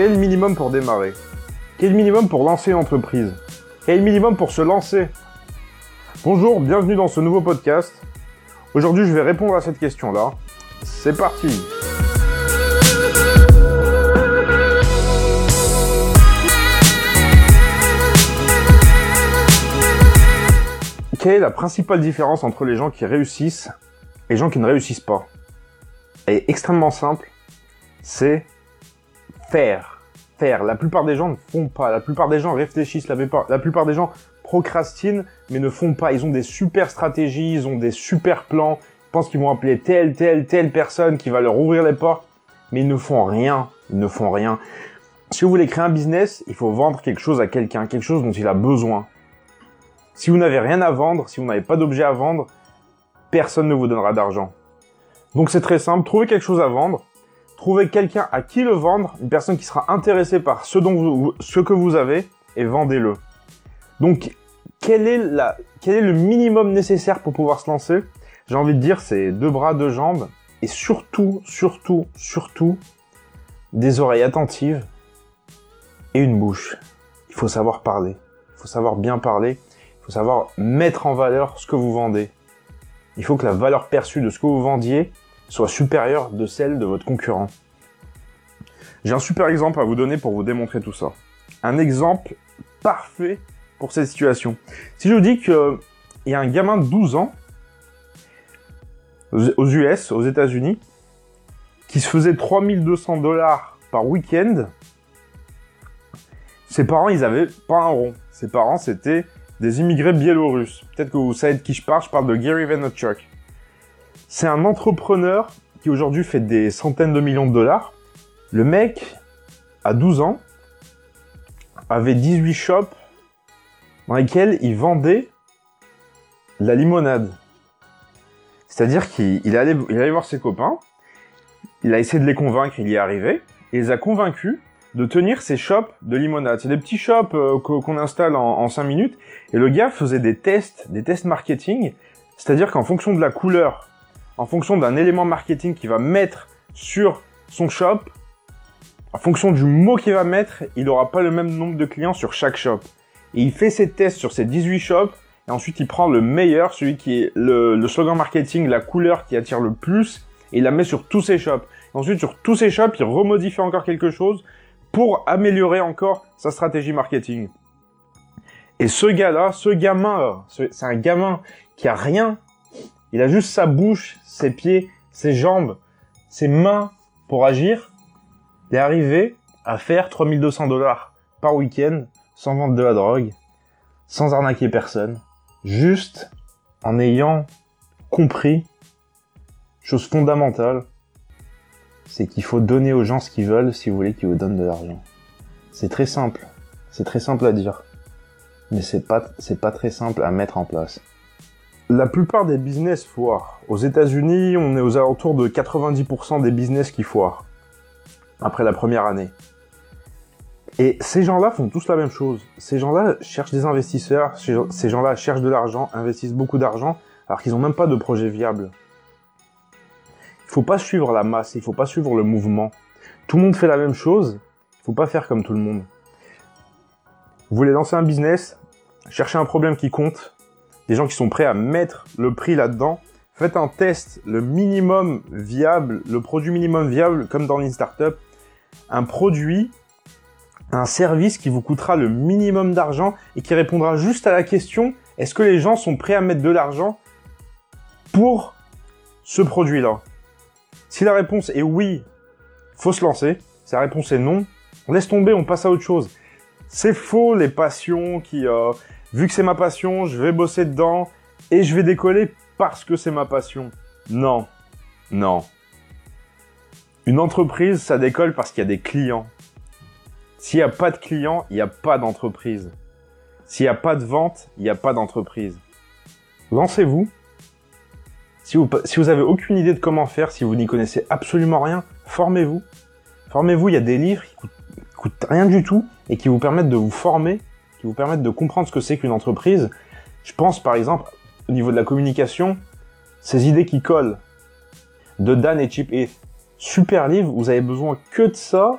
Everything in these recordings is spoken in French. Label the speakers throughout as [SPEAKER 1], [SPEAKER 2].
[SPEAKER 1] Quel minimum pour démarrer? Quel minimum pour lancer une entreprise? Quel minimum pour se lancer? Bonjour, bienvenue dans ce nouveau podcast. Aujourd'hui, je vais répondre à cette question-là. C'est parti Quelle est la principale différence entre les gens qui réussissent et les gens qui ne réussissent pas? Elle est extrêmement simple. C'est faire. Faire. La plupart des gens ne font pas. La plupart des gens réfléchissent. La plupart, la plupart des gens procrastinent, mais ne font pas. Ils ont des super stratégies, ils ont des super plans. Ils pensent qu'ils vont appeler telle, telle, telle personne qui va leur ouvrir les portes. Mais ils ne font rien. Ils ne font rien. Si vous voulez créer un business, il faut vendre quelque chose à quelqu'un, quelque chose dont il a besoin. Si vous n'avez rien à vendre, si vous n'avez pas d'objet à vendre, personne ne vous donnera d'argent. Donc c'est très simple, trouvez quelque chose à vendre, trouvez quelqu'un à qui le vendre, une personne qui sera intéressée par ce, que vous avez, et vendez-le. Donc quel est, quel est le minimum nécessaire pour pouvoir se lancer? J'ai envie de dire c'est deux bras, deux jambes, et surtout, surtout, surtout, des oreilles attentives et une bouche. Il faut savoir parler, il faut savoir bien parler, faut savoir mettre en valeur ce que vous vendez. Il faut que la valeur perçue de ce que vous vendiez soit supérieure de celle de votre concurrent. J'ai un super exemple à vous donner pour vous démontrer tout ça. Un exemple parfait pour cette situation. Si je vous dis qu'il y a un gamin de 12 ans aux US, États-Unis, qui se faisait 3200 dollars par week-end, ses parents, ils avaient pas un rond. Ses parents, c'était des immigrés biélorusses. Peut-être que vous savez de qui je parle, je parle de Gary Vaynerchuk. C'est un entrepreneur qui aujourd'hui fait des centaines de millions de dollars. Le mec, à 12 ans, avait 18 shops dans lesquels il vendait la limonade. C'est-à-dire qu'il allait, il voir ses copains, il a essayé de les convaincre, il y est arrivé, et il les a convaincus de tenir ses shops de limonade. C'est des petits shops euh, qu'on installe en, en 5 minutes. Et le gars faisait des tests, des tests marketing. C'est-à-dire qu'en fonction de la couleur, en fonction d'un élément marketing qu'il va mettre sur son shop, en fonction du mot qu'il va mettre, il n'aura pas le même nombre de clients sur chaque shop. Et il fait ses tests sur ses 18 shops, et ensuite il prend le meilleur, celui qui est le, slogan marketing, la couleur qui attire le plus, et il la met sur tous ses shops. Et ensuite sur tous ses shops, il remodifie encore quelque chose pour améliorer encore sa stratégie marketing. Et ce gars-là, ce gamin, c'est un gamin qui a rien. Il a juste sa bouche, ses pieds, ses jambes, ses mains pour agir. Il est arrivé à faire 3200 dollars par week-end sans vendre de la drogue, sans arnaquer personne, juste en ayant compris chose fondamentale, c'est qu'il faut donner aux gens ce qu'ils veulent si vous voulez qu'ils vous donnent de l'argent. C'est très simple. C'est très simple à dire. Mais c'est pas, c'est pas très simple à mettre en place. La plupart des business foirent. Aux États-Unis, on est aux alentours de 90% des business qui foirent. Après la première année. Et ces gens-là font tous la même chose. Ces gens-là cherchent des investisseurs, ces gens-là cherchent de l'argent, investissent beaucoup d'argent, alors qu'ils n'ont même pas de projet viable. Il faut pas suivre la masse, il faut pas suivre le mouvement. Tout le monde fait la même chose, il faut pas faire comme tout le monde. Vous voulez lancer un business, cherchez un problème qui compte, des gens qui sont prêts à mettre le prix là-dedans. Faites un test, le minimum viable, le produit minimum viable, comme dans une startup. Un produit, un service qui vous coûtera le minimum d'argent et qui répondra juste à la question est-ce que les gens sont prêts à mettre de l'argent pour ce produit-là? Si la réponse est oui, faut se lancer. Si la réponse est non, on laisse tomber, on passe à autre chose. C'est faux les passions qui, euh, vu que c'est ma passion, je vais bosser dedans et je vais décoller parce que c'est ma passion. Non, non. Une entreprise, ça décolle parce qu'il y a des clients. S'il n'y a pas de clients, il n'y a pas d'entreprise. S'il n'y a pas de vente, il n'y a pas d'entreprise. Lancez-vous, si vous, avez aucune idée de comment faire, si vous n'y connaissez absolument rien, formez-vous. Formez-vous, il y a des livres qui coûtent, coûtent rien du tout et qui vous permettent de vous former, qui vous permettent de comprendre ce que c'est qu'une entreprise. Je pense par exemple au niveau de la communication, ces idées qui collent de Dan et Chip et super livre, vous avez besoin que de ça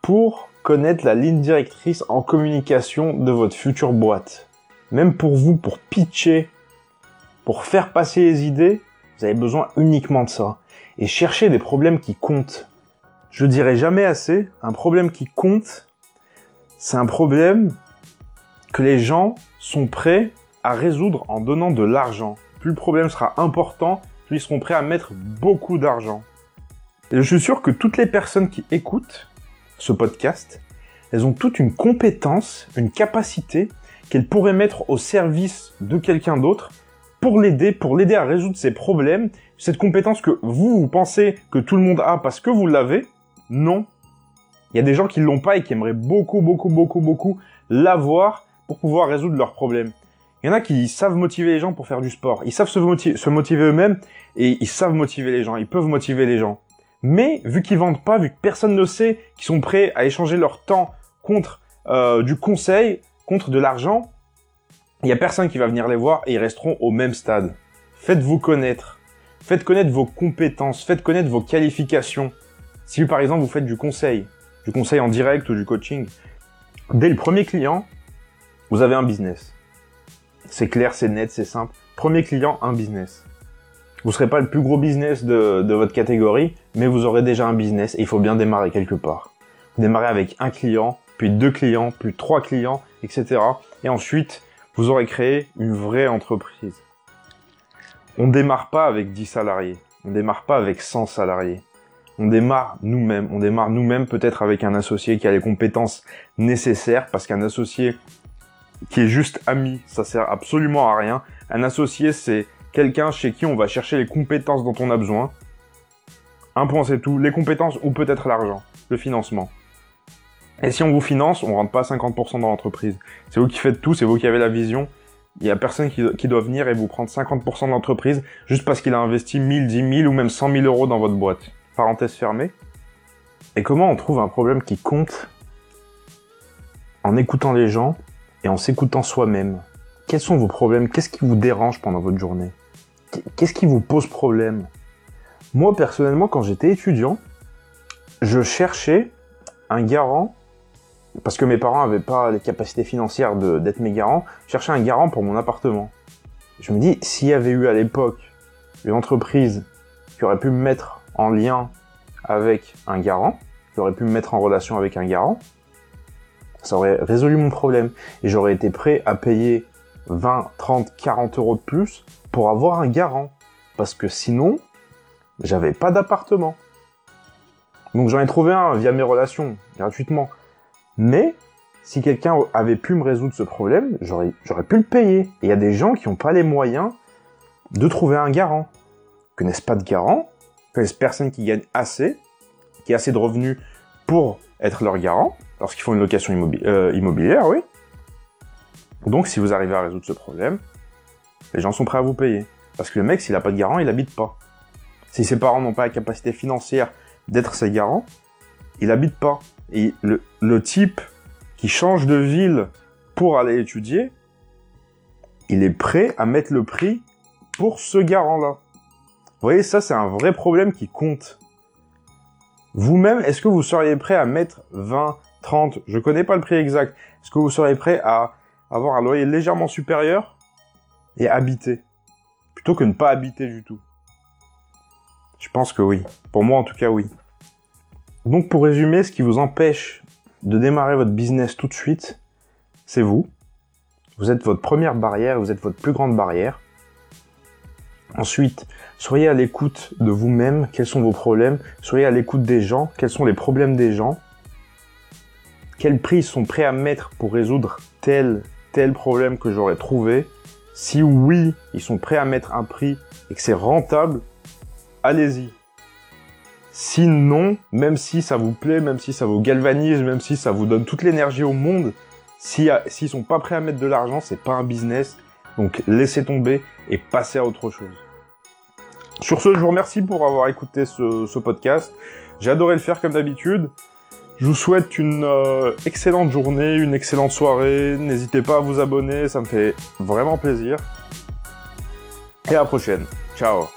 [SPEAKER 1] pour connaître la ligne directrice en communication de votre future boîte. Même pour vous, pour pitcher, pour faire passer les idées, vous avez besoin uniquement de ça. Et chercher des problèmes qui comptent. Je dirais jamais assez, un problème qui compte, c'est un problème que les gens sont prêts à résoudre en donnant de l'argent. Plus le problème sera important, plus ils seront prêts à mettre beaucoup d'argent. Et je suis sûr que toutes les personnes qui écoutent ce podcast, elles ont toute une compétence, une capacité qu'elles pourraient mettre au service de quelqu'un d'autre pour l'aider, pour l'aider à résoudre ses problèmes. Cette compétence que vous, vous pensez que tout le monde a parce que vous l'avez, non. Il y a des gens qui l'ont pas et qui aimeraient beaucoup, beaucoup, beaucoup, beaucoup l'avoir pour pouvoir résoudre leurs problèmes. Il y en a qui savent motiver les gens pour faire du sport. Ils savent se, motiver, eux-mêmes et ils savent motiver les gens. Ils peuvent motiver les gens. Mais vu qu'ils vendent pas, vu que personne ne sait qu'ils sont prêts à échanger leur temps contre euh, du conseil, contre de l'argent, il y a personne qui va venir les voir et ils resteront au même stade. Faites-vous connaître. Faites connaître vos compétences. Faites connaître vos qualifications. Si par exemple vous faites du conseil, du conseil en direct ou du coaching, dès le premier client, vous avez un business. C'est clair, c'est net, c'est simple. Premier client, un business. Vous serez pas le plus gros business de, votre catégorie, mais vous aurez déjà un business et il faut bien démarrer quelque part. Vous démarrez avec un client, puis deux clients, puis trois clients, etc. Et ensuite, vous aurez créé une vraie entreprise. On démarre pas avec 10 salariés. On démarre pas avec 100 salariés on démarre nous-mêmes. On démarre nous-mêmes peut-être avec un associé qui a les compétences nécessaires parce qu'un associé qui est juste ami, ça sert absolument à rien. Un associé, c'est quelqu'un chez qui on va chercher les compétences dont on a besoin. Un point, c'est tout. Les compétences ou peut-être l'argent, le financement. Et si on vous finance, on rentre pas 50% dans l'entreprise. C'est vous qui faites tout, c'est vous qui avez la vision. Il y a personne qui, qui doit venir et vous prendre 50% de l'entreprise juste parce qu'il a investi 1000, 10 000 ou même 100 000 euros dans votre boîte parenthèse fermée. Et comment on trouve un problème qui compte en écoutant les gens et en s'écoutant soi-même Quels sont vos problèmes? Qu'est-ce qui vous dérange pendant votre journée? Qu'est-ce qui vous pose problème? Moi, personnellement, quand j'étais étudiant, je cherchais un garant, parce que mes parents n'avaient pas les capacités financières d'être mes garants, je cherchais un garant pour mon appartement. Je me dis, s'il y avait eu à l'époque une entreprise qui aurait pu me mettre en lien avec un garant, j'aurais pu me mettre en relation avec un garant, ça aurait résolu mon problème. Et j'aurais été prêt à payer 20, 30, 40 euros de plus pour avoir un garant. Parce que sinon, j'avais pas d'appartement. Donc j'en ai trouvé un via mes relations, gratuitement. Mais, si quelqu'un avait pu me résoudre ce problème, j'aurais pu le payer. Et il y a des gens qui n'ont pas les moyens de trouver un garant. Ils connaissent pas de garant, connaissent personne qui gagne assez, qui a assez de revenus pour être leur garant, lorsqu'ils font une location euh, immobilière, oui. Donc, si vous arrivez à résoudre ce problème, les gens sont prêts à vous payer. Parce que le mec, s'il n'a pas de garant, il habite pas. Si ses parents n'ont pas la capacité financière d'être ses garants, il habite pas. Et le, le type qui change de ville pour aller étudier, il est prêt à mettre le prix pour ce garant-là. Vous voyez, ça, c'est un vrai problème qui compte. Vous-même, est-ce que vous seriez prêt à mettre 20, 30, je connais pas le prix exact, est-ce que vous seriez prêt à avoir un loyer légèrement supérieur et habiter? Plutôt que ne pas habiter du tout Je pense que oui. Pour moi, en tout cas, oui. Donc, pour résumer, ce qui vous empêche de démarrer votre business tout de suite, c'est vous. Vous êtes votre première barrière, vous êtes votre plus grande barrière. Ensuite, soyez à l'écoute de vous-même, quels sont vos problèmes, soyez à l'écoute des gens, quels sont les problèmes des gens, quels prix ils sont prêts à mettre pour résoudre tel, tel problème que j'aurais trouvé. Si oui, ils sont prêts à mettre un prix et que c'est rentable, allez-y. Sinon, même si ça vous plaît, même si ça vous galvanise, même si ça vous donne toute l'énergie au monde, s'ils si, sont pas prêts à mettre de l'argent, c'est pas un business. Donc laissez tomber et passez à autre chose. Sur ce, je vous remercie pour avoir écouté ce, podcast. J'ai adoré le faire comme d'habitude. Je vous souhaite une euh, excellente journée, une excellente soirée. N'hésitez pas à vous abonner, ça me fait vraiment plaisir. Et à la prochaine. Ciao